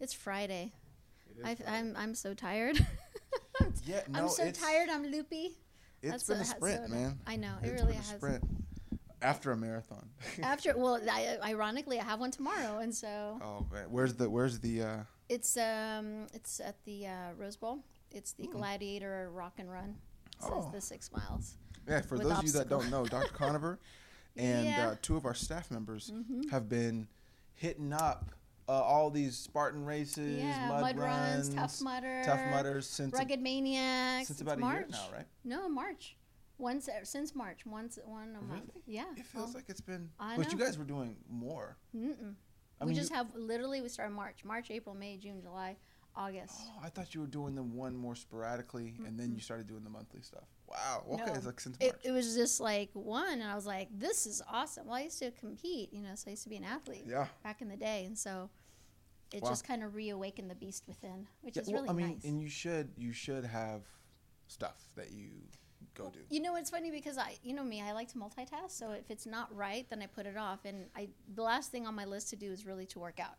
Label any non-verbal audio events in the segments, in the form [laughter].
It's Friday. It is I, Friday. I'm I'm so tired. [laughs] yeah, no, I'm so tired. I'm loopy. It's That's been a sprint, so- man. I know it It's really been a has. sprint after a marathon. [laughs] After well, I, ironically, I have one tomorrow, and so oh, man. where's the where's the uh, it's um it's at the uh, Rose Bowl. It's the Gladiator Rock and Run. It says Oh. the six miles. yeah? For those of you that don't know, Dr. Conover [laughs] and Yeah. uh, two of our staff members Mhm. have been hitting up uh, all these Spartan races, Yeah, mud, mud, runs, runs, tough mudder, tough mudders since rugged maniacs. since about a March. year now, right? No, March. Once uh, since March, once one a month. Really? Yeah. It feels well, like it's been, I but you guys were doing more. Mm-mm. I we just you- have literally we start March, March, April, May, June, July, August. Oh, I thought you were doing them one more sporadically, and then you started doing the monthly stuff. Wow. Okay, No. it's like since March. It, it was just like one, and I was like, "This is awesome." Well, I used to compete, you know, so I used to be an athlete yeah. back in the day, and so it Wow. just kind of reawakened the beast within, which Yeah, is well, really I mean, nice. and you should you should have stuff that you go do. You know, it's funny because I, you know me, I like to multitask. So if it's not right, then I put it off. And I, the last thing on my list to do is really to work out.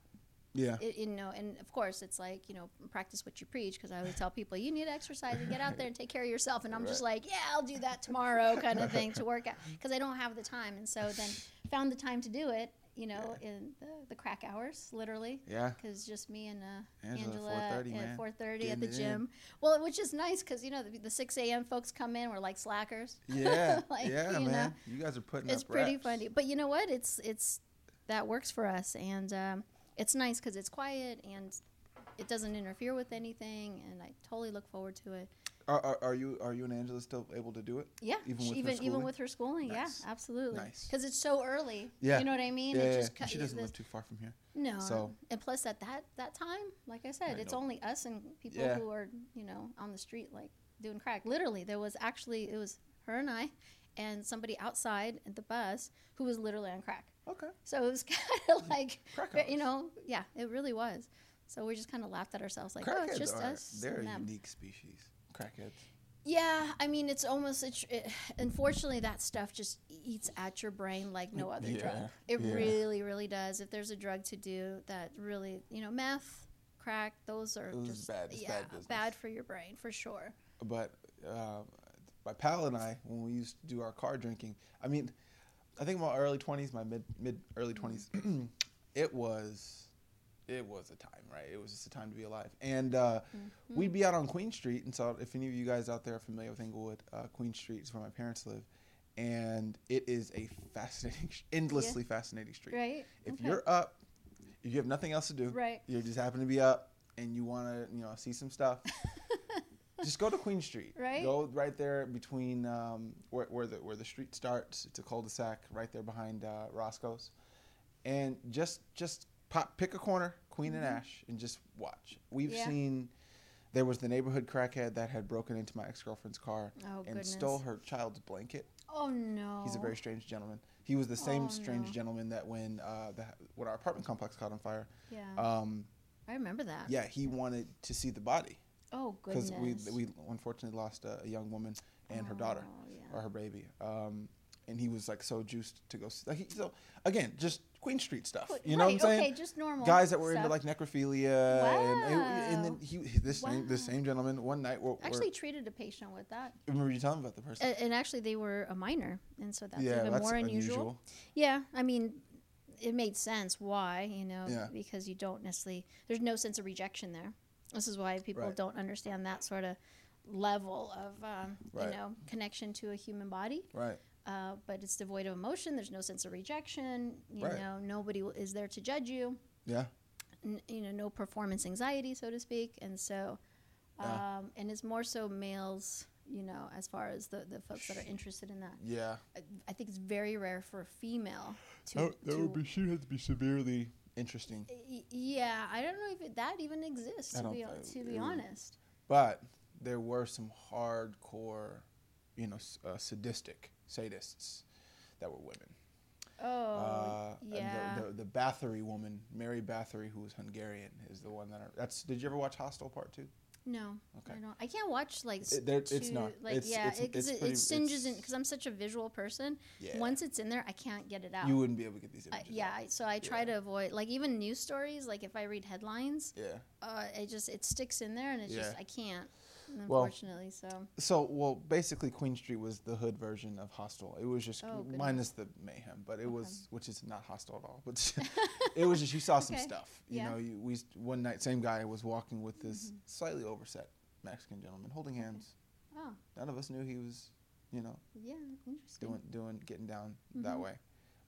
Yeah. It, you know, and of course, it's like you know, practice what you preach. Because I always tell people, you need to exercise and get out there and take care of yourself. And I'm just like, yeah, I'll do that tomorrow, kind of [laughs] thing, to work out. Because I don't have the time. And so then [laughs] found the time to do it. You know, in the, the crack hours, literally. Yeah. Because just me and uh, Angela, Angela, 4:30, at 4:30 at the it in. gym. Well, which is nice because you know the, the 6 a.m. folks come in. We're like slackers. [laughs] Yeah. Like, yeah, you know, man. You guys are putting it's pretty funny but you know what it's it's that works for us and um, it's nice because it's quiet and it doesn't interfere with anything and i totally look forward to it Are, are, are you are you and Angela still able to do it? yeah Even with her even even schooling? with her schooling Nice. yeah absolutely Nice. because it's so early Yeah. you know what i mean yeah, it yeah, cut- she doesn't live too far from here. no so- and plus at that that time like i said I it's know. only us and people Yeah. who are you know on the street like doing crack literally there was actually it was her and i and somebody outside at the bus who was literally on crack Okay. So it was [laughs] kind of hmm. like, Crack you know, yeah, it really was. So we just kind of laughed at ourselves, like, oh, it's just are us. they're a them. unique species. Crackheads. Yeah, I mean, it's almost, it, it, unfortunately, that stuff just eats at your brain like no other drug. It yeah. really, really does. If there's a drug to do that really, you know, meth, crack, those are Those just bad. It's yeah, bad bad for your brain for sure. but uh, my pal and I, when we used to do our car drinking, I mean, I think my early twenties, my mid mid early twenties, [clears throat] it was, it was a time, right? It was just a time to be alive, and uh, Mm-hmm. we'd be out on Queen Street, and so if any of you guys out there are familiar with Inglewood, uh, Queen Street is where my parents live, and it is a fascinating, [laughs] endlessly fascinating street. Right? If Okay. you're up, if you have nothing else to do, Right. you just happen to be up and you want to, you know, see some stuff, [laughs] just go to Queen Street. Right. Go right there between um, where, where the where the street starts. It's a cul-de-sac right there behind uh, Roscoe's, and just just pop pick a corner, Queen and Ash, and just watch. We've Mm-hmm. Yeah. seen. There was the neighborhood crackhead that had broken into my ex-girlfriend's car Oh, and goodness. stole her child's blanket. Oh, no. He's a very strange gentleman. He was the same Oh, strange no. gentleman that when uh, the, when our apartment complex caught on fire, Yeah. um, I remember that. yeah, he wanted to see the body Oh, goodness! because we we unfortunately lost a, a young woman and her daughter Oh, yeah. or her baby, um, and he was like so juiced to go. See, like he, so again, just Queen Street stuff. You know right, what I'm saying? Okay, just normal. Guys that were into like necrophilia, and, and then Wow. he this same this same gentleman one night. Were, actually treated a patient with that. remember you telling about the person? And, and actually, they were a minor, and so that's yeah, even that's more unusual. Yeah, I mean, it made sense why, you know, Yeah. because you don't necessarily, there's no sense of rejection there. This is why people Right. don't understand that sort of level of, um, Right. you know, connection to a human body. Right. Uh, but it's devoid of emotion. There's no sense of rejection. You Right. know, nobody w- is there to judge you. Yeah. N- you know, no performance anxiety, so to speak. And so, Yeah. um, and it's more so males, you know, as far as the, the folks that are interested in that. Yeah. I, I think it's very rare for a female to. That, that to would be she has to be severely interesting. Yeah, I don't know if it, that even exists. To be, to be honest. But there were some hardcore, you know, s- uh, sadistic sadists that were women. Oh, uh, and yeah. The, the, the Bathory woman, Mary Bathory, who was Hungarian, is the one that. I, that's. Did you ever watch Hostel Part Two? No, Okay. I don't. I can't watch like It- there- it's too- not. like It's- yeah, it's- because it's it, pretty- it singes in because I'm such a visual person. Yeah. Once it's in there, I can't get it out. you wouldn't be able to get these images. yeah, out. I, so I try Yeah. to avoid like even news stories. Like if I read headlines, Yeah. uh, it just it sticks in there, and it's just I can't. Well, Unfortunately, so So, well, basically, Queen Street was the hood version of Hostel. It was just Oh, minus the mayhem, but it Okay. was, which is not hostile at all. But [laughs] [laughs] it was just you saw some stuff. You Yeah. know, you, we one night, same guy was walking with this Mm-hmm. slightly overset Mexican gentleman holding hands. oh None of us knew he was, you know, yeah, interesting. doing doing getting down that Mhm. way.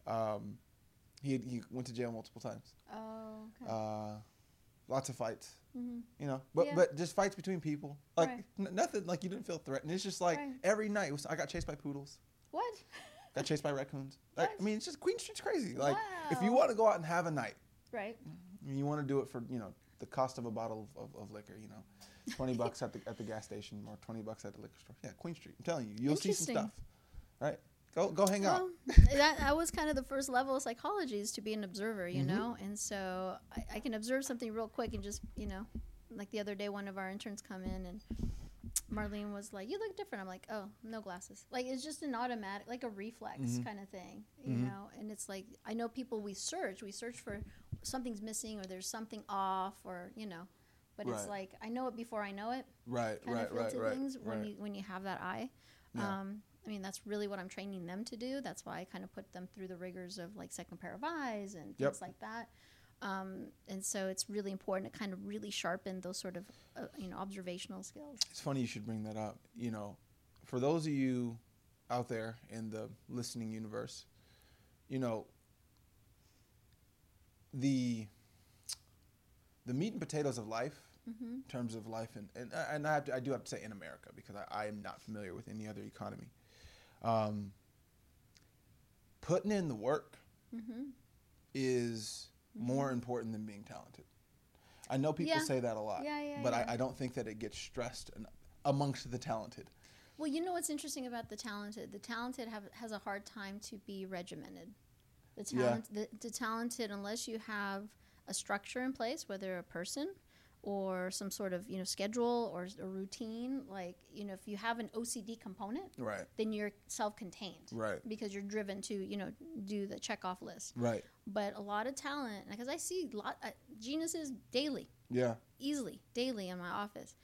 Um, he he went to jail multiple times. Oh, okay. Uh, lots of fights. hmm You know, but Yeah. but just fights between people, like Right. n- nothing. Like you didn't feel threatened. It's just like Right. every night. Was, I got chased by poodles. What? Got chased by raccoons. [laughs] Like, I mean, it's just Queen Street's crazy. Like, if you want to go out and have a night, Right. you want to do it for you know the cost of a bottle of, of, of liquor, you know, twenty bucks [laughs] at the at the gas station or twenty bucks at the liquor store. Yeah, Queen Street. I'm telling you, you'll see some stuff. Right? Go go hang out. Well, that, that was kind of the first level of psychology is to be an observer, you Mhm. know? And so I, I can observe something real quick and just, you know, like the other day, one of our interns come in and Marlene was like, you look different. I'm like, oh, no glasses. Like, it's just an automatic, like a reflex Mhm. kind of thing, you Mhm. know? And it's like, I know people, we search, we search for something's missing or there's something off or, you know, but it's like, I know it before I know it Right, right, right, right. things when right. you when you have that eye. Yeah. Um, I mean, that's really what I'm training them to do. That's why I kind of put them through the rigors of like second pair of eyes and Yep. things like that. Um, and so it's really important to kind of really sharpen those sort of uh, you know observational skills. It's funny you should bring that up. You know, for those of you out there in the listening universe, you know, the the meat and potatoes of life, Mm-hmm. in terms of life, and and, and I, have to, I do have to say in America because I, I am not familiar with any other economy. Um, putting in the work Mm-hmm. is more important than being talented. I know people Yeah. say that a lot, Yeah, yeah, but. I, I don't think that it gets stressed en- amongst the talented. Well, you know what's interesting about the talented? The talented have has a hard time to be regimented. The talent, the, the talented, unless you have a structure in place, whether a person or some sort of you know schedule or a routine, like you know, if you have an OCD component, Right, then you're self-contained. Right, because you're driven to you know do the check off list. right. But a lot of talent, because I see lot uh, geniuses daily, Yeah, easily daily in my office.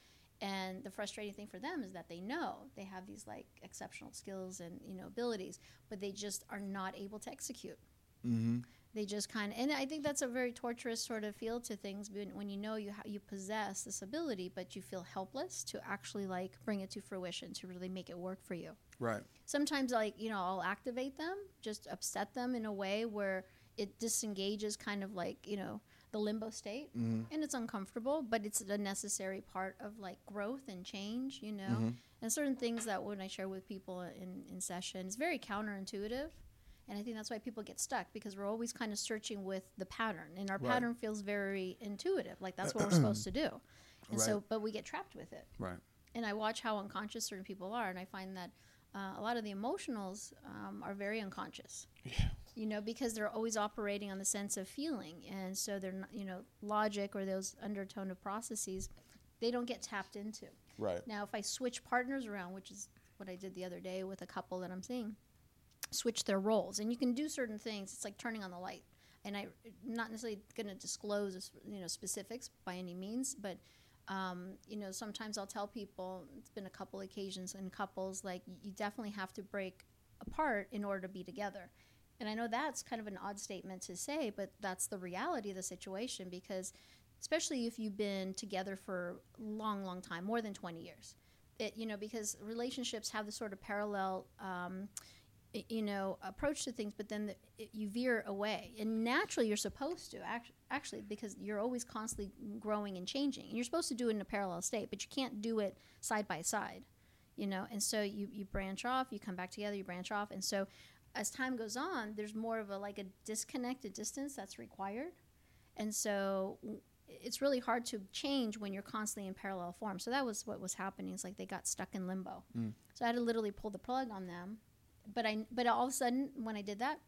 And the frustrating thing for them is that they know they have these like exceptional skills and you know abilities but they just are not able to execute. Mm-hmm. They just kind of and i think that's a very torturous sort of feel to things when, when you know you ha- you possess this ability but you feel helpless to actually like bring it to fruition to really make it work for you right, sometimes like you know i'll activate them just upset them in a way where it disengages kind of like you know the limbo state mm-hmm. and it's uncomfortable but it's a necessary part of like growth and change you know Mhm. and certain things that when i share with people in, in session it's very counterintuitive and i think that's why people get stuck because we're always kind of searching with the pattern and our Right. pattern feels very intuitive like that's what we're [clears throat] supposed to do and so but we get trapped with it right, and I watch how unconscious certain people are, and I find that uh, a lot of the emotionals um, are very unconscious. Yeah. You know, because they're always operating on the sense of feeling, and so they're not, you know, logic or those undertone of processes, they don't get tapped into. right, Now, if I switch partners around, which is what I did the other day with a couple that I'm seeing, switch their roles, and you can do certain things. It's like turning on the light, and I'm not necessarily going to disclose you know specifics by any means, but um, you know sometimes I'll tell people it's been a couple occasions in couples like you definitely have to break apart in order to be together. And I know that's kind of an odd statement to say, but that's the reality of the situation because especially if you've been together for a long, long time, more than 20 years. It, you know, because relationships have this sort of parallel, um, you know, approach to things, but then the, it, you veer away. And naturally, you're supposed to, act, actually, because you're always constantly growing and changing. And you're supposed to do it in a parallel state, but you can't do it side by side, you know. And so you, you branch off, you come back together, you branch off. And so as time goes on, there's more of a like a disconnected distance that's required. And so it's really hard to change when you're constantly in parallel form. So that was what was happening. It's like they got stuck in limbo. Mm. So I had to literally pull the plug on them. But I but all of a sudden when I did that,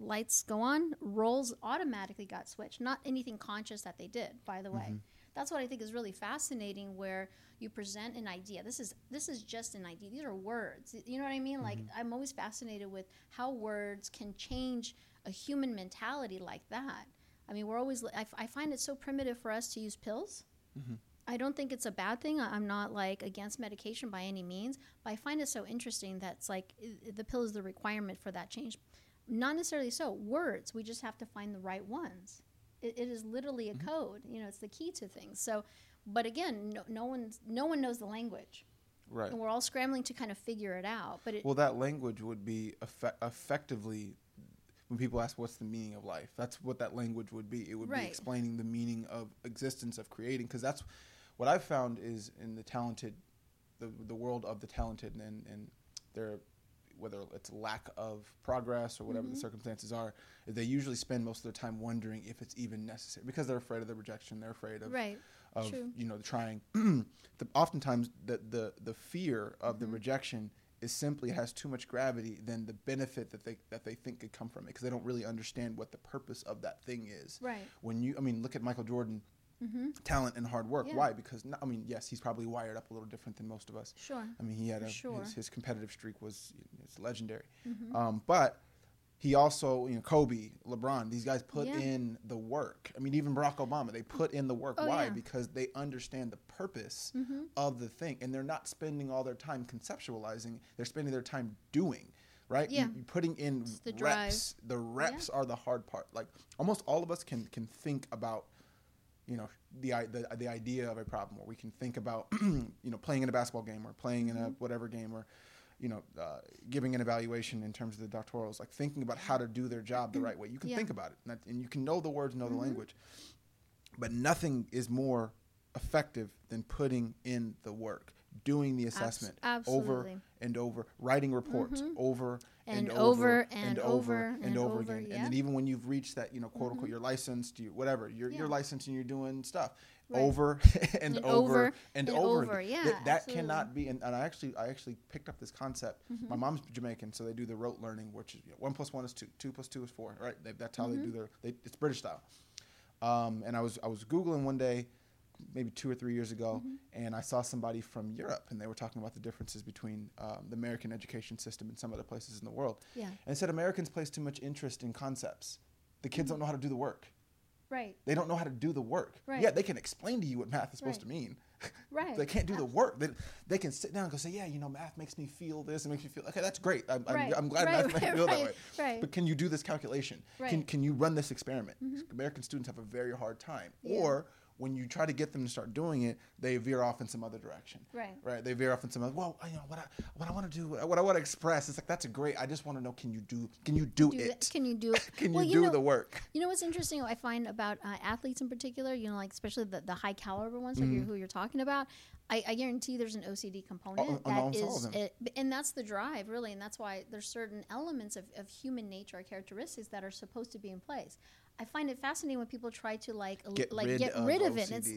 lights go on, roles automatically got switched. Not anything conscious that they did, by the way. Mm-hmm. That's what I think is really fascinating where you present an idea. This is this is just an idea. These are words. You know what I mean? Like Mm-hmm. I'm always fascinated with how words can change a human mentality like that. I mean, we're always I, f- I find it so primitive for us to use pills. Mm-hmm. I don't think it's a bad thing. I'm not like against medication by any means, but I find it so interesting that it's like the pill is the requirement for that change. Not necessarily so. Words, we just have to find the right ones. It, it is literally a Mm-hmm. code. You know, it's the key to things. So, but again, no, no one's no one knows the language, Right. and we're all scrambling to kind of figure it out. But it, Well, that language would be effe- effectively when people ask what's the meaning of life. That's what that language would be. It would Right. be explaining the meaning of existence of creating because that's what I've found is in the talented the the world of the talented and and their whether it's lack of progress or whatever Mm-hmm. the circumstances are, is they usually spend most of their time wondering if it's even necessary because they're afraid of the rejection. They're afraid of right, of True. you know trying [clears throat] the, oftentimes the, the the fear of Mm-hmm. the rejection is simply has too much gravity than the benefit that they that they think could come from it because they don't really understand what the purpose of that thing is right, when you i mean look at michael jordan mm-hmm. talent and hard work Yeah. why because no- i mean yes he's probably wired up a little different than most of us sure, i mean he had a sure. his, his competitive streak was it's legendary Mhm. um, but he also, you know, Kobe, LeBron, these guys put Yeah. in the work. I mean, even Barack Obama, they put in the work. Oh, Why? yeah. Because they understand the purpose Mm-hmm. of the thing, and they're not spending all their time conceptualizing. They're spending their time doing. Right? Yeah. You, putting in the drive. reps. The reps are the hard part. Like almost all of us can can think about you know the, the the idea of a problem or we can think about [clears throat] you know playing in a basketball game or playing in a mm-hmm. whatever game or you know uh, giving an evaluation in terms of the doctorals like thinking about how to do their job the mm-hmm. right way. You can Yeah. think about it and, that, and you can know the words know the mm-hmm. language but nothing is more effective than putting in the work doing the assessment over and over writing reports over And and, over and, and over over and and over over, again and then even when you've reached that you know quote unquote you're licensed you whatever you're, Yeah. you're licensed and you're doing stuff Right. over [laughs] and, And over, over and, over, over, yeah, That- that absolutely. cannot be and, and i actually i actually picked up this concept Mm-hmm. my mom's jamaican so they do the rote learning which is you know, one plus one is two two plus two is four right they, that's how Mm-hmm. they do their they, it's british style um, and i was i was googling one day maybe two or three years ago, Mm-hmm. and I saw somebody from Europe, and they were talking about the differences between um, the American education system and some other places in the world. Yeah. And they said Americans place too much interest in concepts. The kids don't know how to do the work. Right. They don't know how to do the work. Right. Yeah, they can explain to you what math is supposed Right. to mean. [laughs] Right. they can't do the work. They, they can sit down and go say, yeah, you know, math makes me feel this and makes me feel, okay, that's great. I'm, I'm- I'm, glad Right, math [laughs] makes me right, feel that way. right. But can you do this calculation? Can, Right. Mm-hmm. can you run this experiment? American students have a very hard time. Yeah. Or when you try to get them to start doing it, they veer off in some other direction. Right. Right. They veer off in some other. Well, you know what I what I want to do, what I want to express. It's like that's great. I just want to know. Can you do? Can you do, Do it? that- Can you do [laughs] it? Can well, you do know, the work? You know what's interesting? I find about uh, athletes in particular. You know, like especially the, the high caliber ones, like you're, who you're talking about. I, I guarantee there's an OCD component on that all is, it, and that's the drive really, and that's why there's certain elements of, of human nature or characteristics that are supposed to be in place. I find it fascinating when people try to like Get like rid get of rid of it. And it's,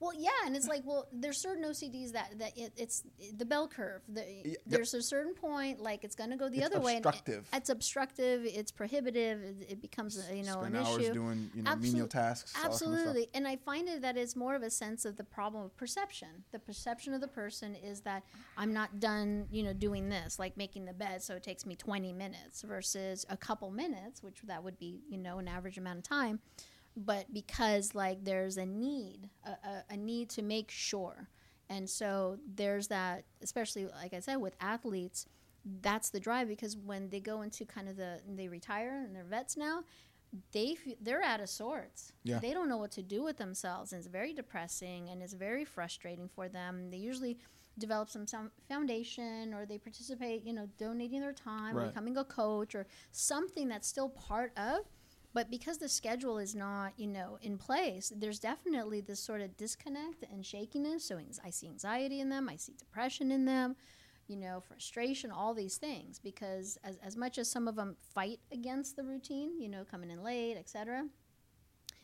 well, yeah, and it's like, well, there's certain OCDs that that it, it's the bell curve. The. There's a certain point, like it's going to go the It's other way. and it- obstructive. it's obstructive. It's prohibitive. It, it becomes you know Spend an hours issue. doing you know Absolute- menial tasks. that kind of. Absolutely, and I find it that it's more of a sense of the problem of perception. The perception of the person is that I'm not done, you know, doing this, like making the bed, so it takes me 20 minutes versus a couple minutes, which that would be, you know, an average amount of time. But because like there's a need, a, a, a need to make sure, and so there's that, especially like I said with athletes, that's the drive because when they go into kind of the they retire and they're vets now they they're out of sorts. Yeah. They don't know what to do with themselves, and it's very depressing and it's very frustrating for them. They usually develop some, some foundation, or they participate, you know, donating their time, Right. becoming a coach, or something that's still part of. But because the schedule is not, you know, in place, there's definitely this sort of disconnect and shakiness. So I see anxiety in them, I see depression in them, you know, frustration, all these things. Because as, as much as some of them fight against the routine, you know, coming in late, etc.,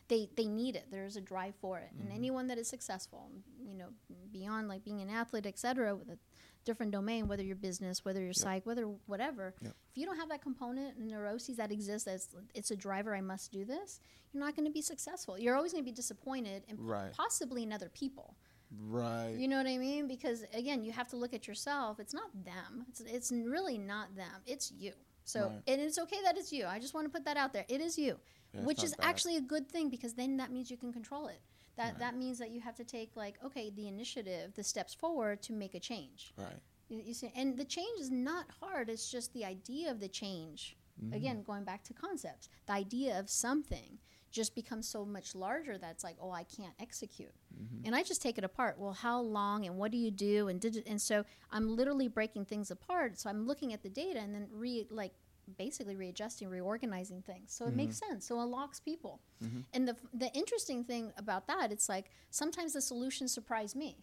they they need it there's a drive for it Mm-hmm. and anyone that is successful you know beyond like being an athlete etc with a different domain whether you're business whether you're psych whether whatever Yep. if you don't have that component and neuroses that exists as it's a driver i must do this you're not going to be successful you're always going to be disappointed and Right. possibly in other people Right. you know what I mean? Because again, you have to look at yourself. It's not them. It's it's really not them. It's you. So Right. and it's okay that it's you. I just want to put that out there. It is you, Yeah, which is bad. actually a good thing because then that means you can control it. That Right. that means that you have to take like okay the initiative, the steps forward to make a change. Right. You, you see, and the change is not hard. It's just the idea of the change. Mm-hmm. Again, going back to concepts, the idea of something just becomes so much larger that's like, oh, I can't execute. Mm-hmm. And I just take it apart. Well, how long and what do you do? And did it, and so I'm literally breaking things apart. So I'm looking at the data and then re like basically readjusting, reorganizing things. So it makes mm-hmm. sense. So it unlocks people. Mm-hmm. And the the interesting thing about that, it's like sometimes the solutions surprise me.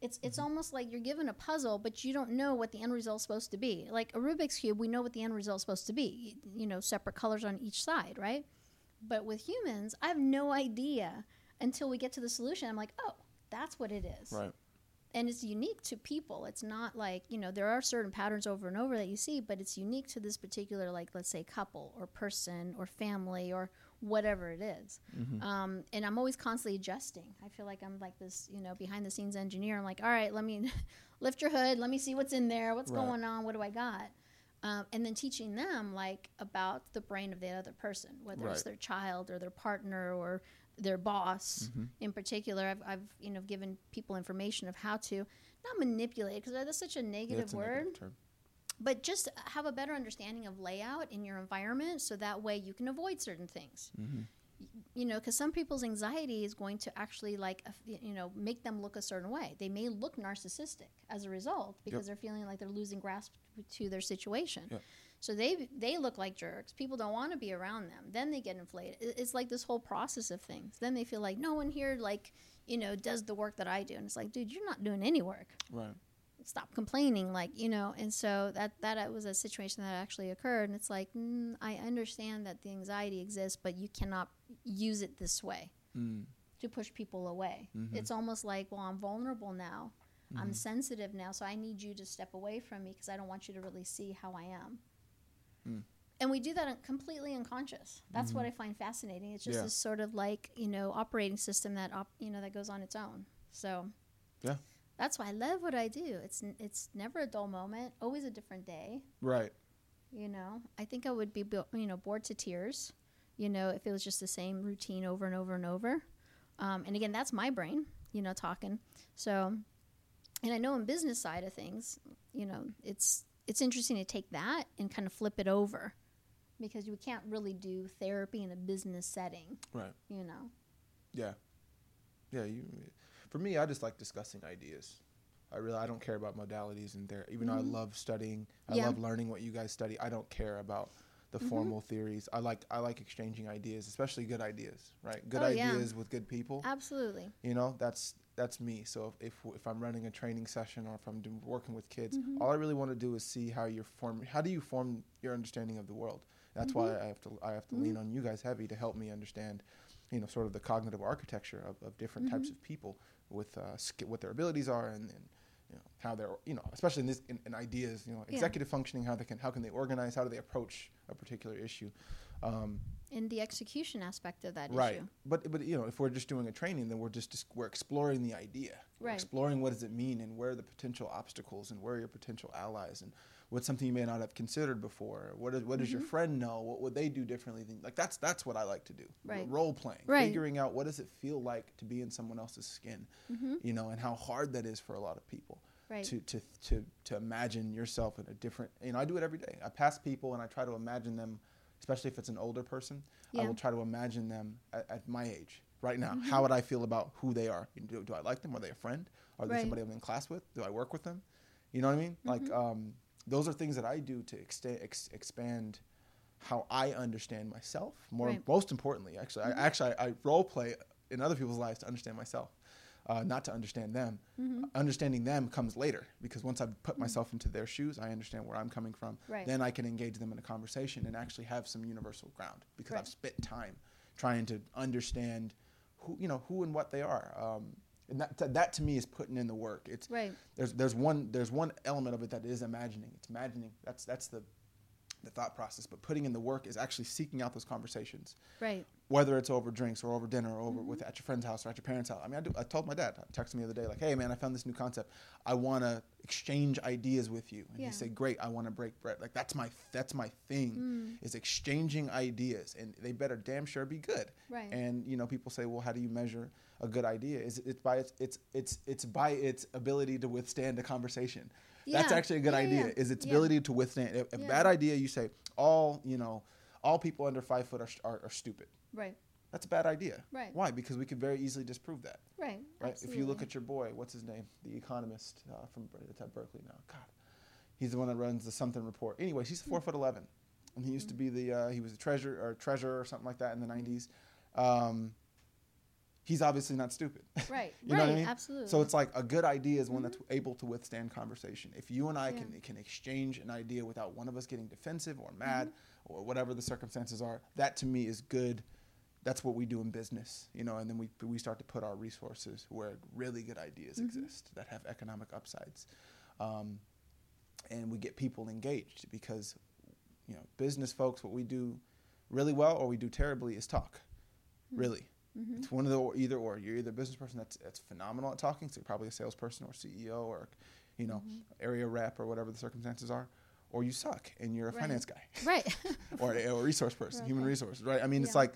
It's it's mm-hmm. almost like you're given a puzzle, but you don't know what the end result's supposed to be. Like a Rubik's cube, we know what the end result's supposed to be. You know, separate colors on each side, right? But with humans, I have no idea until we get to the solution. I'm like, oh, that's what it is Right. And it's unique to people. It's not like you know there are certain patterns over and over that you see but it's unique to this particular like let's say couple or person or family or whatever it is. Um, and i'm always constantly adjusting. I feel like i'm like this you know behind the scenes engineer. I'm like all right let me [laughs] lift your hood. Let me see what's in there. What's Right. going on? What do i got? Um, and then teaching them like about the brain of the other person whether it's their child or their partner or their boss Mm-hmm. in particular I've, I've you know given people information of how to not manipulate because that's such a Yeah, negative a word negative term. but just have a better understanding of layout in your environment so that way you can avoid certain things Mm-hmm. You know because some people's anxiety is going to actually like you know make them look a certain way they may look narcissistic as a result because they're feeling like they're losing grasp to their situation Yep. So they they look like jerks. People don't want to be around them. Then they get inflated. It's like this whole process of things. Then they feel like no one here like you know does the work that i do. And it's like dude you're not doing any work. Right. stop complaining like you know? And so that that was a situation that actually occurred. And it's like mm, i understand that the anxiety exists but you cannot use it this way Mm. to push people away. Mhm. it's almost like well i'm vulnerable now. Mm-hmm. i'm sensitive now so i need you to step away from me because i don't want you to really see how i am Mm. and we do that completely unconscious that's what i find fascinating it's just Mm-hmm. Yeah. this sort of like you know operating system that op- you know that goes on its own so Yeah. that's why i love what i do it's n- it's never a dull moment always a different day Right. you know i think i would be you know bored to tears you know if it was just the same routine over and over and over um, and again that's my brain you know talking so and i know in business side of things you know it's it's interesting to take that and kind of flip it over because you can't really do therapy in a business setting Right. you know Yeah. Yeah. You. For me, I just like discussing ideas. I really I don't care about modalities and there. Even though I Mhm. love studying, I Yeah. love learning what you guys study. I don't care about the Mhm. formal theories. I like I like exchanging ideas, especially good ideas. Right. Good Oh, yeah. ideas with good people. absolutely You know, that's that's me. So if if, if I'm running a training session or if I'm do, working with kids, Mhm. all I really want to do is see how you're form. How do you form your understanding of the world? That's why I have to I have to lean on you guys heavy to help me understand, you know, sort of the cognitive architecture of, of different types of people with uh, sk- what their abilities are and, and you know how they're you know especially in this in, in ideas you know Yeah. executive functioning how they can how can they organize how do they approach a particular issue. Um, in the execution aspect of that right. issue. But but you know if we're just doing a training then we're just, just we're exploring the idea. We're Right. exploring what does it mean and where are the potential obstacles and where are your potential allies and what's something you may not have considered before? What, is, what does your Mm-hmm. friend know? What would they do differently than, like that's that's what i like to do. Right. role playing. Right. figuring out what does it feel like to be in someone else's skin hmm you know and how hard that is for a lot of people right. to, to, to, to imagine yourself in a different you know i do it every day. I pass people and i try to imagine them especially if it's an older person i will try to imagine them at, at my age right now Mm-hmm. how would i feel about who they are do, do i like them are they a friend are they Right. somebody i'm in class with do i work with them you know what i mean like Mm-hmm. um, those are things that i do to exta- ex- expand how i understand myself more Right. most importantly actually Mm-hmm. i actually I, I role play in other people's lives to understand myself uh, not to understand them. Mm-hmm. Understanding them comes later because once I've put myself into their shoes, I understand where I'm coming from. Right. Then I can engage them in a conversation and actually have some universal ground because Right. I've spent time trying to understand who you know who and what they are. Um, and that that to me is putting in the work. It's Right. there's there's one there's one element of it that is imagining. It's imagining. That's that's the the thought process. But putting in the work is actually seeking out those conversations Right. whether it's over drinks or over dinner or over with at your friend's house or at your parents' house. I mean, I, do, I told my dad, I texted me the other day, like, hey, man, I found this new concept. I want to exchange ideas with you. And Yeah. he said, great, I want to break bread. Like, that's my that's my thing Mm. is exchanging ideas. And they better damn sure be good. Right. And, you know, people say, well, how do you measure a good idea? Is it's by its, it's, it's, it's by its ability to withstand a conversation. That's actually a good Yeah, idea, yeah. is its ability to withstand. A, a bad idea, you say, all, you know, all people under five foot are, are, are stupid. Right. That's a bad idea. Right. Why? Because we could very easily disprove that. Right. Right. If you look at your boy, what's his name? The economist uh, from it's at Berkeley now. God, he's the one that runs the something report. Anyways, he's four foot eleven, and he used to be the uh, he was a treasurer or treasurer or something like that in the nineties. Um, he's obviously not stupid. [laughs] Right. you know right. what I mean? Absolutely. So it's like a good idea is one that's able to withstand conversation. If you and I Yeah. can can exchange an idea without one of us getting defensive or mad Mm-hmm. or whatever the circumstances are, that to me is good. That's what we do in business, you know, and then we we start to put our resources where really good ideas Mm-hmm. exist that have economic upsides, um, and we get people engaged because, you know, business folks, what we do really well or we do terribly is talk, Hmm. really. Mm-hmm. It's one of the or, either or. You're either a business person that's that's phenomenal at talking, so you're probably a salesperson or CEO or, you know, Mm-hmm. area rep or whatever the circumstances are, or you suck and you're a Right. finance guy right. [laughs] or a, or a resource person, human Okay. resources, right? I mean, it's like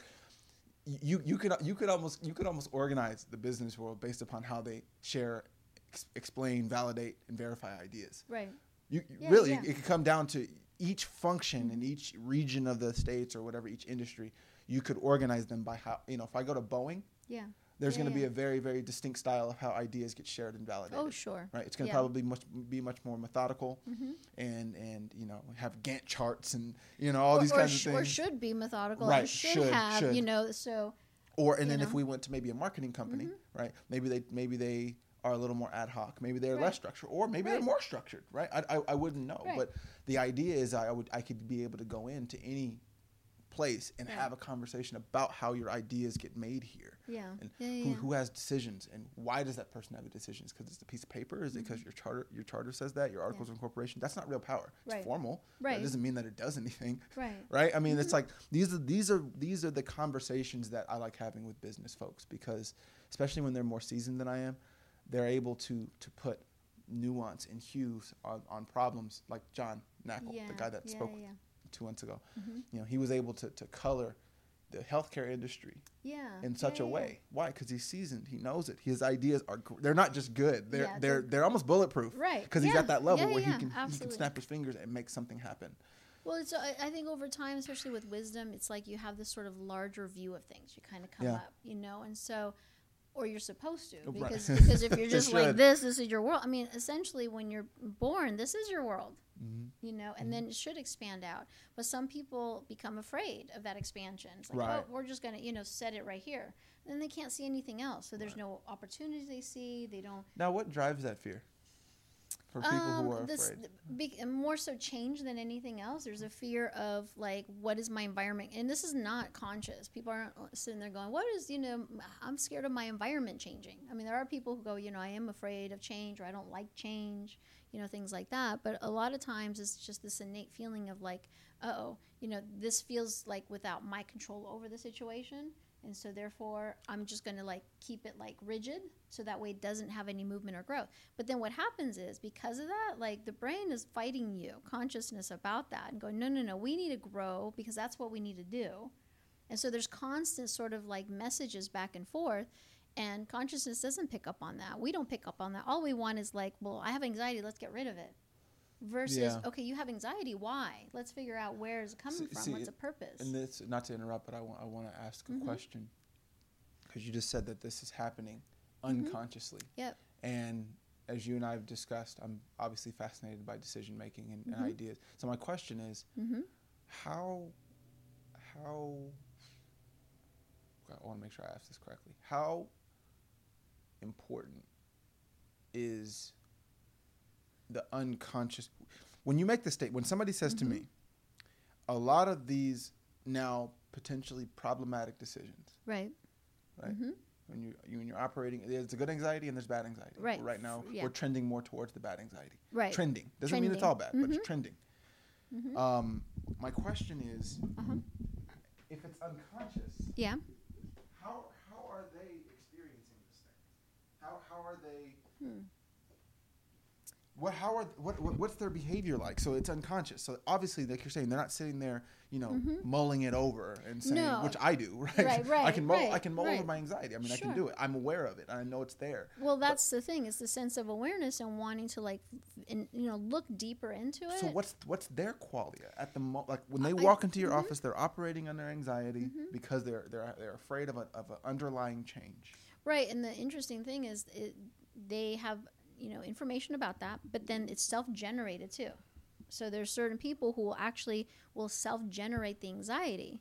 you you could you could almost you could almost organize the business world based upon how they share, ex- explain, validate, and verify ideas. right. You you- Yeah, really yeah. Mm-hmm. it could come down to each function in each region of the states or whatever each industry. You could organize them by how you know. If I go to Boeing, Yeah. there's Yeah, going to be a very very distinct style of how ideas get shared and validated. Oh, sure. Right, it's going to Yeah. probably much be much more methodical, Mhm. and and you know have Gantt charts and you know all or, these or kinds sh- of Or should be methodical. Right, Or should, should, have, should. you know, so Or and then if we went to maybe a marketing company, Mhm. right? Maybe they maybe they are a little more ad hoc. Maybe they're Right. less structured, or maybe they're more structured, right? I, I, I wouldn't know, Right. but the idea is I would I could be able to go into any place and Right. have a conversation about how your ideas get made here. yeah. And yeah, yeah, who, yeah. who has decisions and why does that person have the decisions? Because it's a piece of paper? Is it because your charter your charter says that? Your articles of incorporation? That's not real power. It's Mm-hmm. Right. formal. Right. It doesn't mean that it does anything [laughs] Right. right? I mean, it's like these are these are these are the conversations that I like having with business folks because especially when they're more seasoned than I am, they're able to to put nuance and hues on, on problems like John Knackle, Yeah. the guy that yeah, spoke Yeah. Two months ago. Mhm. You know, he was able to, to color the healthcare industry Yeah. in such yeah, a yeah, way. Why? Because he's seasoned. He knows it. His ideas are they're not just good. They're Yeah, they're they're- they're almost bulletproof. Right. Because he's at that level Yeah, where yeah, he can he can snap his fingers and make something happen. Well, it's, I, I think over time, especially with wisdom, it's like you have this sort of larger view of things. You kind of come Yeah. up, you know, and so, or you're supposed to, Right. because [laughs] because if you're just like this, this is your world. I mean, essentially, when you're born, this is your world, Mm-hmm. you know, and then it should expand out. But some people become afraid of that expansion. It's like, Right. oh, we're just gonna, you know, set it right here. Then they can't see anything else. So there's no opportunities they see. They don't. Now, what drives that fear for people Um, who are this, afraid? Be, more so change than anything else. There's a fear of like, what is my environment? And this is not conscious. People aren't sitting there going, what is, you know, I'm scared of my environment changing. I mean, there are people who go, you know, I am afraid of change or I don't like change, you know, things like that. But a lot of times it's just this innate feeling of like, oh, you know, this feels like without my control over the situation. And so therefore, I'm just going to like keep it like rigid so that way it doesn't have any movement or growth. But then what happens is because of that, like the brain is fighting you, consciousness about that, and going, no, no, no, we need to grow because that's what we need to do. And so there's constant sort of like messages back and forth, and consciousness doesn't pick up on that. We don't pick up on that. All we want is like, well, I have anxiety, let's get rid of it. Versus, Yeah. okay, you have anxiety, why? Let's figure out where is it coming See- from, see, what's the purpose. And this, not to interrupt, but I want I want to ask a Mhm. question because you just said that this is happening Mm-hmm. unconsciously. Yep. And as you and I have discussed, I'm obviously fascinated by decision making and, and Mhm. ideas. So my question is, mm-hmm. how how I want to make sure I ask this correctly. How important is the unconscious when you make the state when somebody says to Mhm. me a lot of these now potentially problematic decisions. Right. Right. hmm When you, you when you're operating, there's a good anxiety and there's bad anxiety. Right. Right now, Yeah. we're trending more towards the bad anxiety. Right. Trending doesn't mean it's all bad, but Mhm. it's trending. Mhm. Um, my question is, Uh-huh. if it's unconscious, Yeah. how how are they experiencing this thing? How how are they? Hmm. What how are what, what what's their behavior like? So it's unconscious. So obviously, like you're saying, they're not sitting there, you know, Mhm. mulling it over and saying, No. which I do, [laughs] right? Right, I can mull I can mull over my anxiety. I mean, I can do it. I'm aware of it. and I know it's there. Well, that's the thing. It's the sense of awareness and wanting to like, in, you know, look deeper into it. So what's what's their quality at the mo- like when they I- walk into your mhm. office, they're operating under anxiety Mhm. because they're they're they're afraid of a of an underlying change. Right, and the interesting thing is it, they have you know information about that, but then it's self-generated too. So there's certain people who will actually will self-generate the anxiety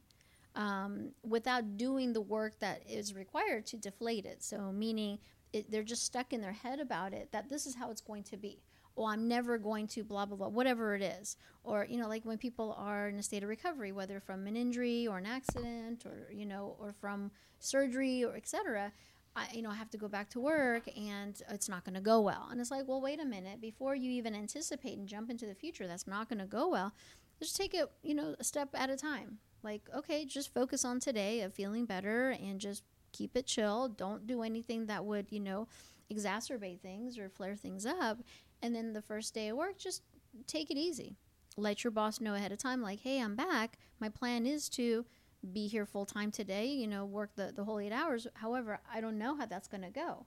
um, without doing the work that is required to deflate it. So meaning it, they're just stuck in their head about it that this is how it's going to be. Or I'm never going to blah blah blah, whatever it is. Or you know, like when people are in a state of recovery, whether from an injury or an accident, or you know, or from surgery or etc. I, you know, I have to go back to work and it's not going to go well. And it's like, well, wait a minute. Before you even anticipate and jump into the future, that's not going to go well. Just take it, you know, a step at a time. Like, okay, just focus on today of feeling better and just keep it chill. Don't do anything that would, you know, exacerbate things or flare things up. And then the first day of work, just take it easy. Let your boss know ahead of time, like, hey, I'm back. My plan is to be here full time today, you know, work the, the whole eight hours. However, I don't know how that's going to go.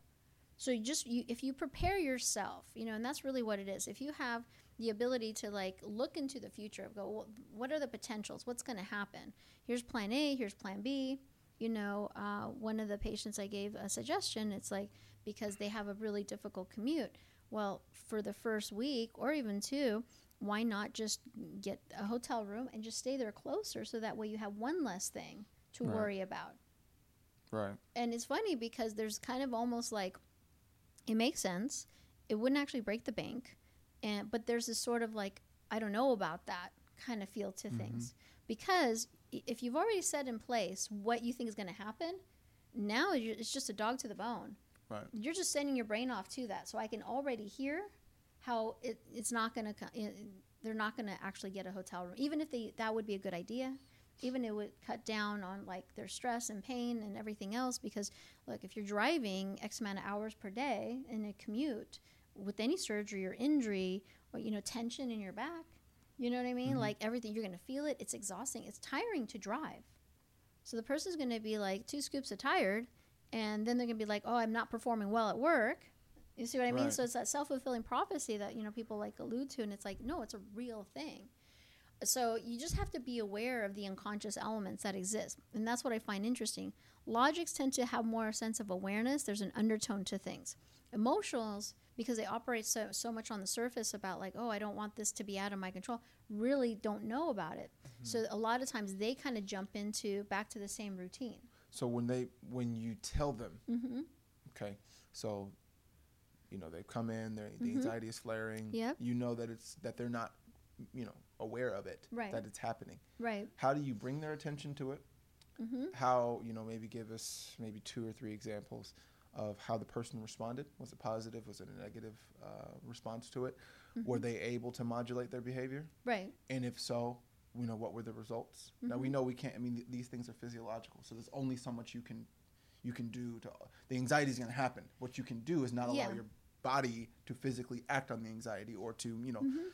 So you just you, if you prepare yourself, you know, and that's really what it is. If you have the ability to like look into the future, of go, well, what are the potentials? What's going to happen? Here's plan A. Here's plan B. You know, uh, one of the patients I gave a suggestion. It's like because they have a really difficult commute. Well, for the first week or even two, why not just get a hotel room and just stay there closer so that way you have one less thing to Right. worry about Right. and it's funny because there's kind of almost like it makes sense it wouldn't actually break the bank and but there's this sort of like i don't know about that kind of feel to mm-hmm. things because if you've already set in place what you think is going to happen now it's just a dog to the bone Right. you're just sending your brain off to that so i can already hear how it, it's not going to they're not going to actually get a hotel room. Even if they that would be a good idea. Even it would cut down on like their stress and pain and everything else because look if you're driving x amount of hours per day in a commute with any surgery or injury or you know tension in your back you know what i mean? Mhm. like everything you're going to feel it. It's exhausting. It's tiring to drive. So the person's going to be like two scoops of tired and then they're going to be like oh i'm not performing well at work you see what i mean? Right. so it's that self-fulfilling prophecy that you know people like allude to and it's like no it's a real thing. So you just have to be aware of the unconscious elements that exist and that's what i find interesting. Logics tend to have more sense of awareness. There's an undertone to things. Emotionals because they operate so, so much on the surface about like oh i don't want this to be out of my control really don't know about it. So a lot of times they kind of jump into back to the same routine. So when they when you tell them, mm-hmm. okay, so you know they come in, their the Mhm. anxiety is flaring. Yep. You know that it's that they're not, you know, aware of it. Right. That it's happening. right How do you bring their attention to it? mm-hmm. How you know maybe give us maybe two or three examples of how the person responded. Was it positive? Was it a negative uh, response to it? Were they able to modulate their behavior? right And if so, you know, what were the results? Now we Mhm. know we can't. I mean, th- these things are physiological, so there's only so much you can you can do to. The anxiety is going to happen. What you can do is not allow your body to physically act on the anxiety or to you know Mhm.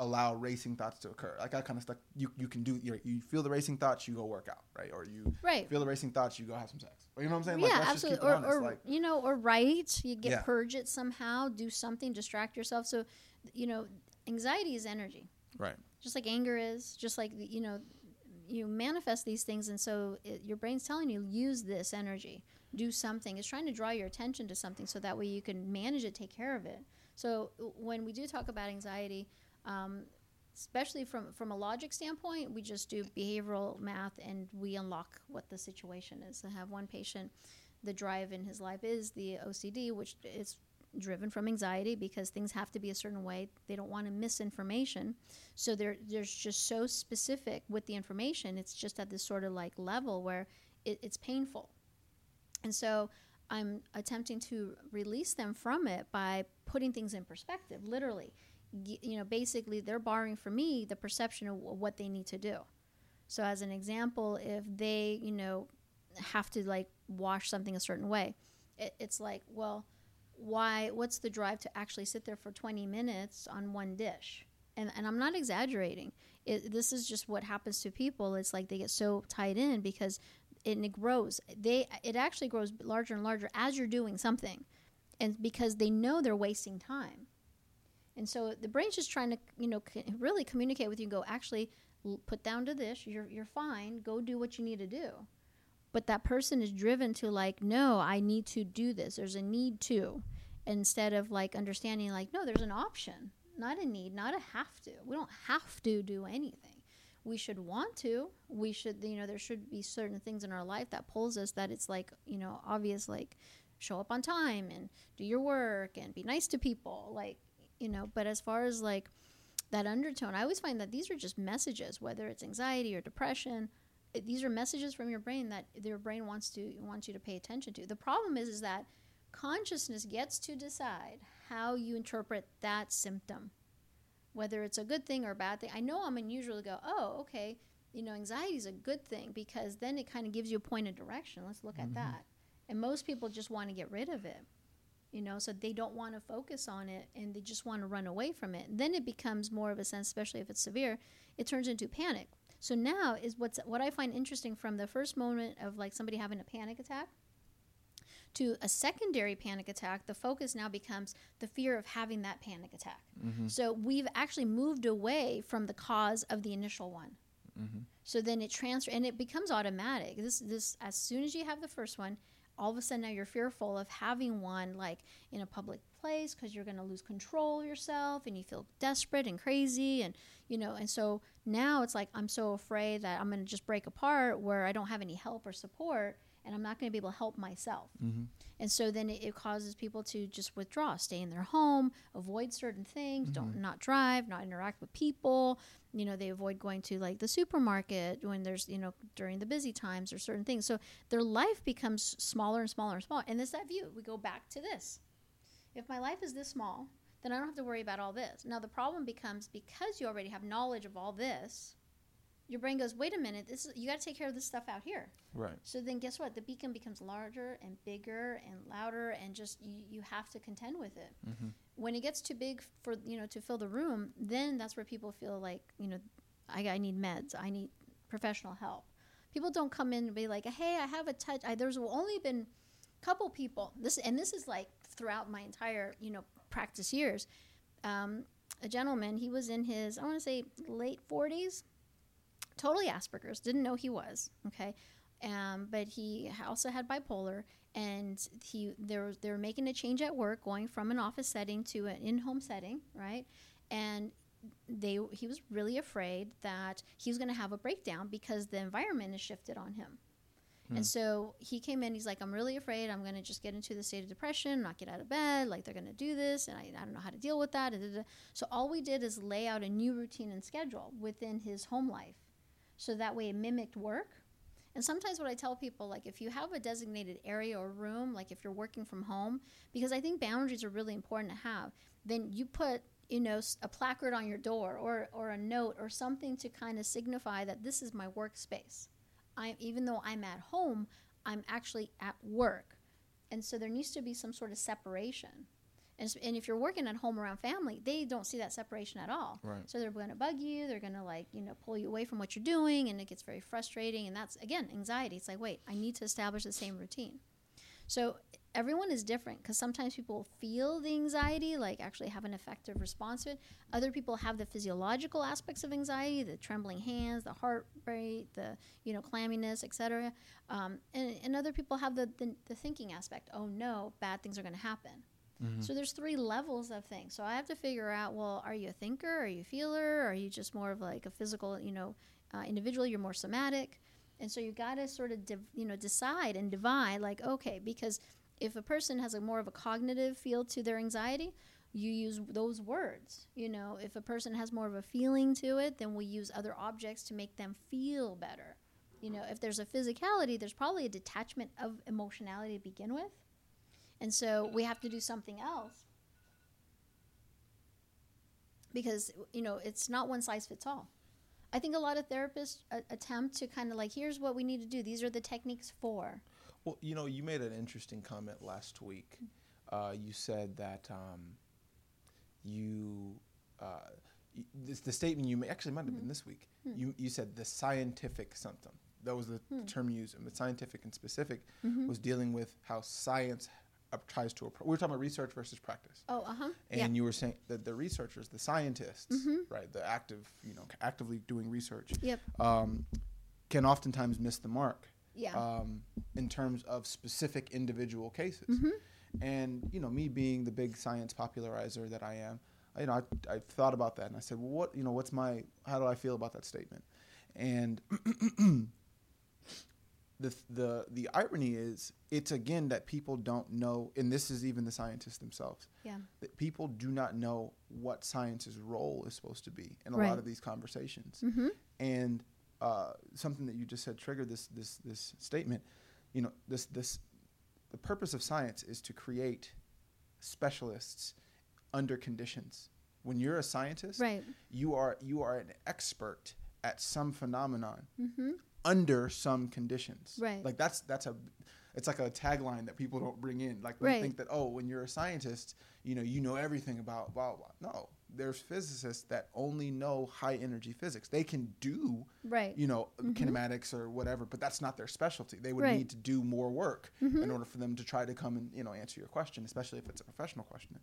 allow racing thoughts to occur. Like that kind of stuck You you can do. You you feel the racing thoughts, you go work out, right? Or you right feel the racing thoughts, you go have some sex. Or you know what I'm saying? Like, yeah, let's just keep absolutely. Or, or like, you know, or write. You get Yeah. purge it somehow. Do something. Distract yourself. So, you know, anxiety is energy, right. just like anger is. Just like you know, you manifest these things, and so it, your brain's telling you use this energy. Do something. It's trying to draw your attention to something, so that way you can manage it, take care of it. So when we do talk about anxiety. Um, especially from from a logic standpoint we just do behavioral math and we unlock what the situation is i have one patient the drive in his life is the ocd which is driven from anxiety because things have to be a certain way. They don't want to miss information. So they're, they're just so specific with the information. It's just at this sort of like level where it, it's painful. And so I'm attempting to release them from it by putting things in perspective, literally. You know, basically, they're borrowing from me the perception of what they need to do. So, as an example, if they, you know, have to like wash something a certain way, it, it's like, well, why? What's the drive to actually sit there for 20 minutes on one dish? And, and I'm not exaggerating. It, this is just what happens to people. It's like they get so tied in because and it grows. They it actually grows larger and larger as you're doing something, and because they know they're wasting time, and so the brain's just trying to you know really communicate with you and go actually put down to this. You're you're fine. Go do what you need to do, but that person is driven to like no, I need to do this. There's a need to, instead of like understanding like no, there's an option, not a need, not a have to. We don't have to do anything we should want to we should you know there should be certain things in our life that pulls us that it's like you know obvious like show up on time and do your work and be nice to people like you know but as far as like that undertone i always find that these are just messages whether it's anxiety or depression these are messages from your brain that your brain wants to wants you to pay attention to. The problem is is that consciousness gets to decide how you interpret that symptom whether it's a good thing or a bad thing. I know I'm unusual to go, oh, okay, you know, anxiety is a good thing because then it kind of gives you a point of direction. Let's look mm-hmm. at that. And most people just want to get rid of it, you know, so they don't want to focus on it and they just want to run away from it. And then it becomes more of a sense, especially if it's severe, it turns into panic. So now is what's what I find interesting from the first moment of like somebody having a panic attack to a secondary panic attack, the focus now becomes the fear of having that panic attack. Mm-hmm. So we've actually moved away from the cause of the initial one. Mm-hmm. So then it transfers and it becomes automatic. This this as soon as you have the first one, all of a sudden now you're fearful of having one like in a public place because you're going to lose control of yourself and you feel desperate and crazy and you know and so now it's like i'm so afraid that i'm going to just break apart where i don't have any help or support and I'm not going to be able to help myself. Mm-hmm. And so then it, it, causes people to just withdraw, stay in their home, avoid certain things, mm-hmm. don't not drive, not interact with people. You know, they avoid going to like the supermarket when there's, you know, during the busy times or certain things. So their life becomes smaller and smaller and smaller. And it's that view. We go back to this. If my life is this small, then I don't have to worry about all this. Now the problem becomes because you already have knowledge of all this, your brain goes, wait a minute, this is, you got to take care of this stuff out here. Right. So then guess what? The beacon becomes larger and bigger and louder, and just you, you have to contend with it. Mm-hmm. When it gets too big for you know to fill the room, then that's where people feel like you know, I, I need meds, I need professional help. People don't come in and be like, hey, I have a touch. I, there's only been a couple people. This and this is like throughout my entire you know practice years. Um, a gentleman, he was in his I want to say late 40s totally Asperger's, didn't know he was, okay? Um, but he also had bipolar, and he they were, they were making a change at work, going from an office setting to an in-home setting, right? And they he was really afraid that he was going to have a breakdown because the environment has shifted on him. Hmm. And so he came in, he's like, I'm really afraid I'm going to just get into the state of depression, not get out of bed, like they're going to do this, and I, I don't know how to deal with that. So all we did is lay out a new routine and schedule within his home life so that way it mimicked work. And sometimes what I tell people, like if you have a designated area or room, like if you're working from home, because I think boundaries are really important to have, then you put you know a placard on your door or or a note or something to kind of signify that this is my workspace. I even though I'm at home, I'm actually at work. And so there needs to be some sort of separation. And, and if you're working at home around family, they don't see that separation at all. Right. So they're going to bug you. They're going to like you know pull you away from what you're doing, and it gets very frustrating. And that's again anxiety. It's like wait, I need to establish the same routine. So everyone is different because sometimes people feel the anxiety, like actually have an effective response to it. Other people have the physiological aspects of anxiety, the trembling hands, the heart rate, the you know clamminess, etc. Um, and, and other people have the, the, the thinking aspect. Oh no, bad things are going to happen. Mm-hmm. So there's three levels of things. So I have to figure out, well, are you a thinker? Are you a feeler? Are you just more of like a physical, you know, uh, individual? You're more somatic. And so you got to sort of, div- you know, decide and divide like, okay, because if a person has a more of a cognitive feel to their anxiety, you use those words. You know, if a person has more of a feeling to it, then we use other objects to make them feel better. You know, if there's a physicality, there's probably a detachment of emotionality to begin with. And so we have to do something else. Because, you know, it's not one size fits all. I think a lot of therapists uh, attempt to kind of like, here's what we need to do. These are the techniques for. Well, you know, you made an interesting comment last week. Uh, you said that um, you, uh, y- this, the statement you made, actually might have been this week. You, you said the scientific symptom. That was the term you used. And the scientific and specific was dealing with how science tries to. We were talking about research versus practice. Oh, uh huh. And Yeah. you were saying that the researchers, the scientists, right, the active, you know, actively doing research, Yep. um, can oftentimes miss the mark Yeah. um, in terms of specific individual cases. Mm-hmm. And you know, me being the big science popularizer that I am, I, you know, I, I thought about that and I said, well, what, you know, what's my, how do I feel about that statement? And [clears throat] the the the irony is, it's again that people don't know, and this is even the scientists themselves yeah. that people do not know what science's role is supposed to be in a Right. lot of these conversations. Mm-hmm. And uh, something that you just said triggered this this this statement. You know, this this the purpose of science is to create specialists under conditions. When you're a scientist, Right. you are you are an expert at some phenomenon Mm-hmm. Under some conditions. Right. Like that's that's a it's like a tagline that people don't bring in. Like Right. think that oh, when you're a scientist, you know, you know everything about blah blah. blah. No, there's physicists that only know high energy physics. They can do Right. you know kinematics or whatever, but that's not their specialty. They would Right. need to do more work in order for them to try to come and you know answer your question, especially if it's a professional question.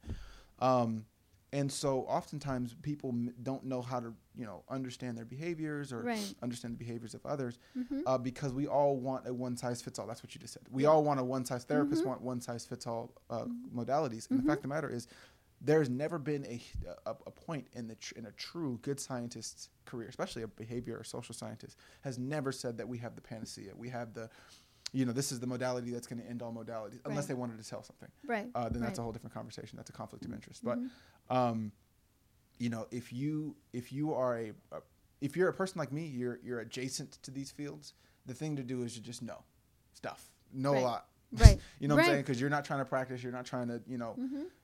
Um, and so oftentimes people m- don't know how to you know understand their behaviors or Right. understand the behaviors of others Mm-hmm. uh, because we all want a one size fits all. That's what you just said. We all want a one size. Therapists want one size fits all uh, modalities. And the fact of the matter is, there's never been a, a, a point in the tr- in a true good scientist's career, especially a behavior or social scientist, has never said that we have the panacea. We have the, you know, this is the modality that's going to end all modalities, unless they wanted to tell something Right. uh, then that's a whole different conversation. That's a conflict of interest. But, um, you know, if you if you are a, a if you're a person like me, you're you're adjacent to these fields. The thing to do is you just know stuff, know Right. a lot. Right. [laughs] you know what I'm saying? Because you're not trying to practice. You're not trying to, you know,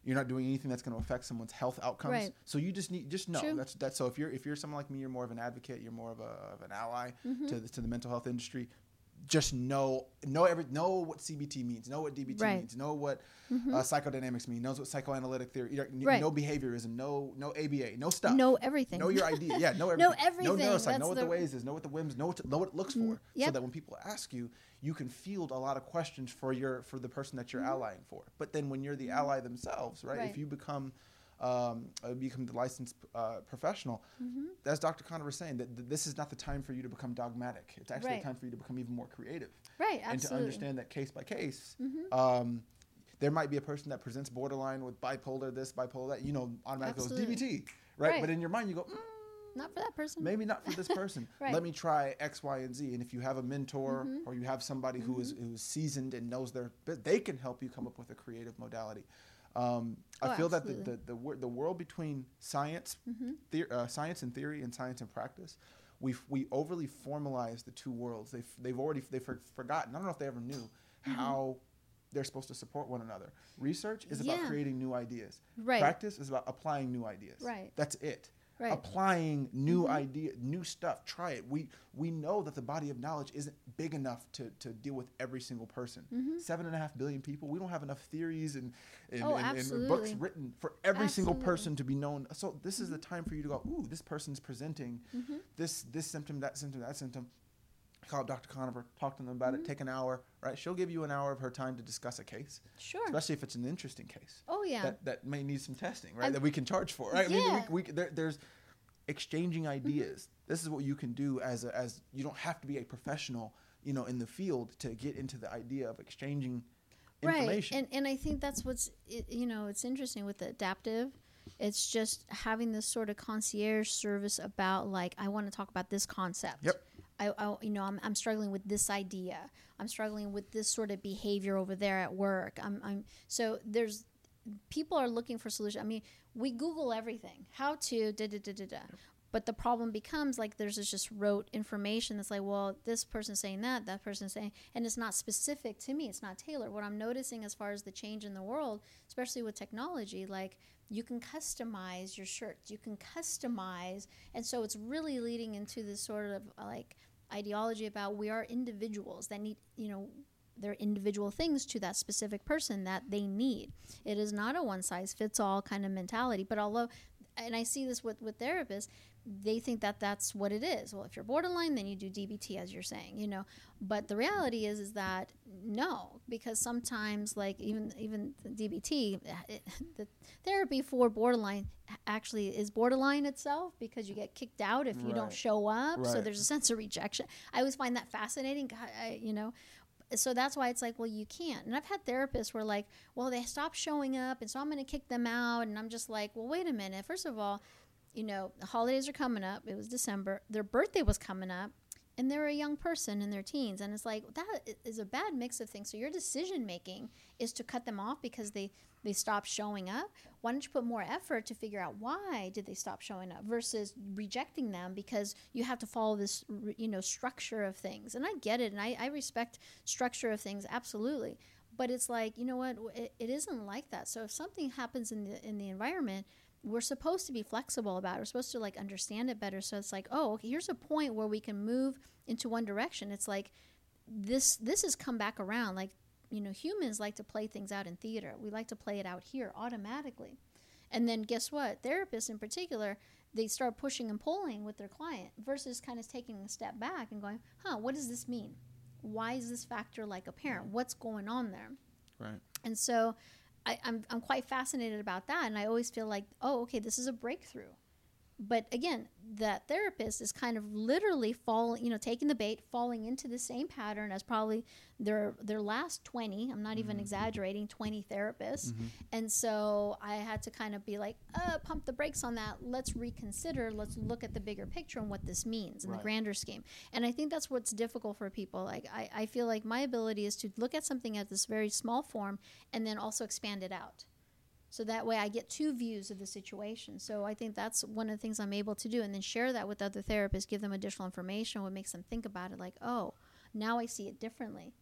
you're not doing anything that's going to affect someone's health outcomes. Right. So you just need just know True. that's that's so if you're if you're someone like me, you're more of an advocate. You're more of a of an ally Mm-hmm. to the, to the mental health industry. Just know know every know what CBT means. Know what DBT Right. Mm-hmm. means. Know what uh, psychodynamics means. Knows what psychoanalytic theory. You know, Right. Know behaviorism. Know know ABA. Know stuff. Know everything. Know your idea. Yeah, know [laughs] everything. Know Know everything. neuroscience. That's know what the, the- ways is. Know what the whims. Know what, to, know what it looks for. So that when people ask you, you can field a lot of questions for your for the person that you're allying for. But then when you're the ally themselves, right? Mm-hmm. Right. If you become um, uh, become the licensed uh, professional, Mm-hmm. as Dr. Conover was saying, that th- this is not the time for you to become dogmatic. It's actually Right. a time for you to become even more creative Right. absolutely. and to Mm-hmm. understand that case by case. Um, there might be a person that presents borderline with bipolar this, bipolar that. You know, automatically goes DBT, right? Right. But in your mind, you go. Mm, Not for that person. maybe not for this [laughs] person. Right. Let me try X, Y, and Z. And if you have a mentor Mm-hmm. or you have somebody who is who's seasoned and knows their, they can help you come up with a creative modality. Um, I Oh, feel that the, the, the, the world between science, Mm-hmm. the, uh, science and theory, and science and practice, we we overly formalize the two worlds. They've they've already they've for- forgotten. I don't know if they ever knew Mm-hmm. how they're supposed to support one another. Research is about creating new ideas. Right. Practice is about applying new ideas. Right. That's it Right. Mm-hmm. applying new idea new stuff. Try it. We we know that the body of knowledge isn't big enough to, to deal with every single person. Seven and a half billion people we don't have enough theories and and, Oh, and, and books written for every single person to be known. So this is the time for you to go ooh this person's presenting Mm-hmm. this this symptom that symptom that symptom call up dr conover talk to them about Mm-hmm. it take an hour right she'll give you an hour of her time to discuss a case Sure. especially if it's an interesting case Oh yeah. that, that may need some testing, right? That we can charge for, right? Yeah. I mean, we, we, there, there's exchanging ideas. This is what you can do as a, as you don't have to be a professional, you know, in the field to get into the idea of exchanging information. Right, and and I think that's what's it, you know it's interesting with the adaptive. It's just having this sort of concierge service about like I want to talk about this concept. Yep. I, I you know I'm, I'm struggling with this idea. I'm struggling with this sort of behavior over there at work. I'm, I'm so there's people are looking for solutions i mean we google everything. How to da da da da da. But the problem becomes like there's this just rote information that's like well this person's saying that that person's saying and it's not specific to me. It's not tailored. What i'm noticing as far as the change in the world especially with technology like you can customize your shirts you can customize and so it's really leading into this sort of uh, like ideology about we are individuals that need you know their individual things to that specific person that they need. It is not a one size fits all kind of mentality but although and i see this with with therapists they think that that's what it is. Well, if you're borderline, then you do DBT, as you're saying, you know. But the reality is, is that no, because sometimes, like even even DBT, it, eh, [laughs] the therapy for borderline actually is borderline itself because you get kicked out if you right. don't show up. Right. So there's a sense of rejection. I always find that fascinating. God, I, you know, so that's why it's like, well, you can't. And I've had therapists where like, well, they stop showing up, and so I'm going to kick them out. And I'm just like, well, wait a minute. First of all you know, the holidays are coming up. It was December. Their birthday was coming up, and they're a young person in their teens. And it's like, that is a bad mix of things. So your decision making is to cut them off because they, they stopped showing up. Why don't you put more effort to figure out why did they stop showing up versus rejecting them because you have to follow this, you know, structure of things. And I get it, and I, I respect structure of things, absolutely. But it's like, you know what, it, it isn't like that. So if something happens in the, in the environment – we're supposed to be flexible about it. We're supposed to like understand it better. So it's like, oh, okay, here's a point where we can move into one direction. It's like this this has come back around. Like, you know, humans like to play things out in theater. We like to play it out here automatically. And then guess what? Therapists in particular, they start pushing and pulling with their client versus kind of taking a step back and going, huh, what does this mean? Why is this factor like apparent? What's going on there? Right. And so I, I'm, I'm quite fascinated about that. And I always feel like, oh, okay, this is a breakthrough. But again, that therapist is kind of literally falling, you know, taking the bait, falling into the same pattern as probably their their last 20, I'm not even mm-hmm. exaggerating, 20 therapists. Mm-hmm. And so I had to kind of be like, uh, pump the brakes on that. Let's reconsider. Let's look at the bigger picture and what this means in right. the grander scheme. And I think that's what's difficult for people. Like I, I feel like my ability is to look at something at this very small form and then also expand it out so that way I get two views of the situation. So I think that's one of the things I'm able to do, and then share that with other therapists, give them additional information, what makes them think about it, like, oh, now I see it differently.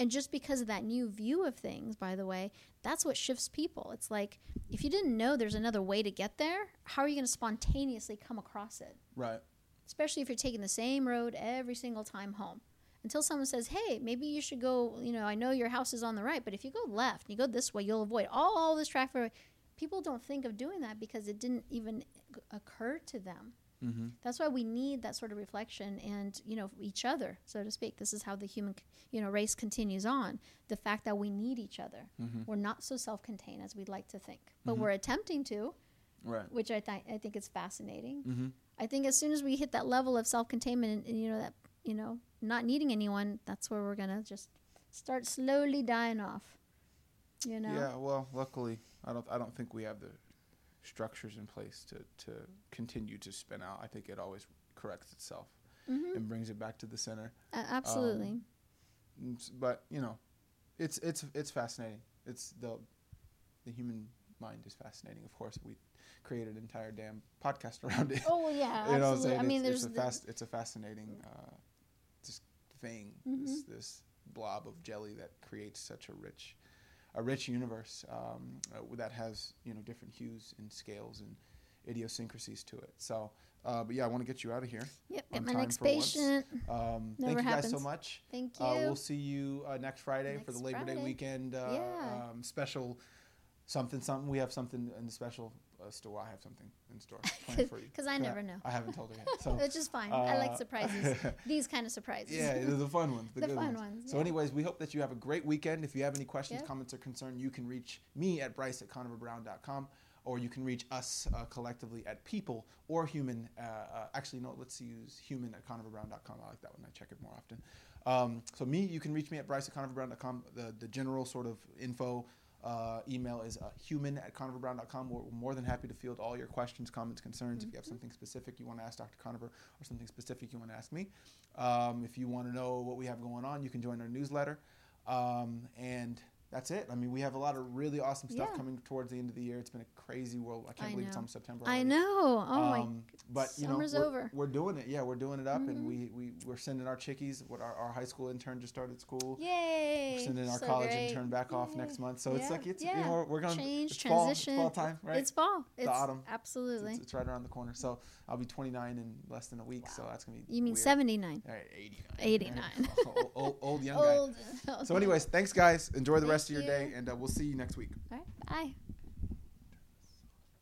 And just because of that new view of things, by the way, that's what shifts people. It's like if you didn't know there's another way to get there, how are you going to spontaneously come across it? Right. Especially if you're taking the same road every single time home until someone says, "Hey, maybe you should go." You know, I know your house is on the right, but if you go left, you go this way, you'll avoid all all this traffic. People don't think of doing that because it didn't even occur to them. Mm-hmm. That's why we need that sort of reflection and you know each other, so to speak. This is how the human you know race continues on. The fact that we need each other. Mm-hmm. We're not so self-contained as we'd like to think, but mm-hmm. we're attempting to. Right. Which I think I think is fascinating. Mm-hmm. I think as soon as we hit that level of self-containment and, and you know that you know not needing anyone, that's where we're gonna just start slowly dying off. You know. Yeah. Well, luckily, I don't. I don't think we have the structures in place to to continue to spin out. I think it always corrects itself mm-hmm. and brings it back to the center. Uh, absolutely. Um, but you know, it's it's it's fascinating. It's the the human mind is fascinating. Of course, we created an entire damn podcast [laughs] around it. Oh yeah, you know absolutely. I mean, it's, there's it's a, fast, it's a fascinating uh, thing, mm-hmm. this, this blob of jelly that creates such a rich, a rich universe um, uh, that has you know different hues and scales and idiosyncrasies to it. So, uh, but yeah, I want to get you out of here. Yep, get my next patient. Um, thank you happens. guys so much. Thank uh, you. Uh, we'll see you uh, next Friday next for the Labor Friday. Day weekend uh, yeah. um, special. Something, something. We have something in the special uh, store. I have something in store [laughs] for you. Because I never know. I haven't told her yet. So [laughs] which is fine. Uh, I like surprises. [laughs] These kind of surprises. Yeah, the fun ones. The, the good fun ones. ones so, anyways, we hope that you have a great weekend. If you have any questions, yep. comments, or concern, you can reach me at Bryce at conoverbrown.com or you can reach us uh, collectively at people or human. Uh, uh, actually, no, let's use human at conoverbrown.com. I like that one. I check it more often. Um, so me, you can reach me at bryce at conoverbrown.com. The, the general sort of info Uh, email is uh, human at conoverbrown.com. We're more than happy to field all your questions, comments, concerns. If you have something specific you want to ask Dr. Conover or something specific you want to ask me. Um, if you want to know what we have going on, you can join our newsletter. Um, and that's it. I mean, we have a lot of really awesome stuff Yeah. coming towards the end of the year. It's been a crazy world. I can't I believe it's know. almost September. I know. Oh my. Um, but you know, summer's we're, over. we're doing it. Yeah, we're doing it up, and Mhm. we we we're sending our chickies. What our, our high school intern just started school. Yay! We're sending our So college great. intern back off next month. So it's like it's yeah. you know we're gonna change, it's fall, it's fall time, right? It's fall. It's autumn. Absolutely. It's, it's right around the corner. So I'll be 29 in less than a week. So that's gonna be. you mean weird. 79? All right, 89. 89. [laughs] old, old, old young [laughs] guy. Old. So, anyways, thanks guys. Enjoy the Thank rest of your you. day, and uh, we'll see you next week. All right. Bye.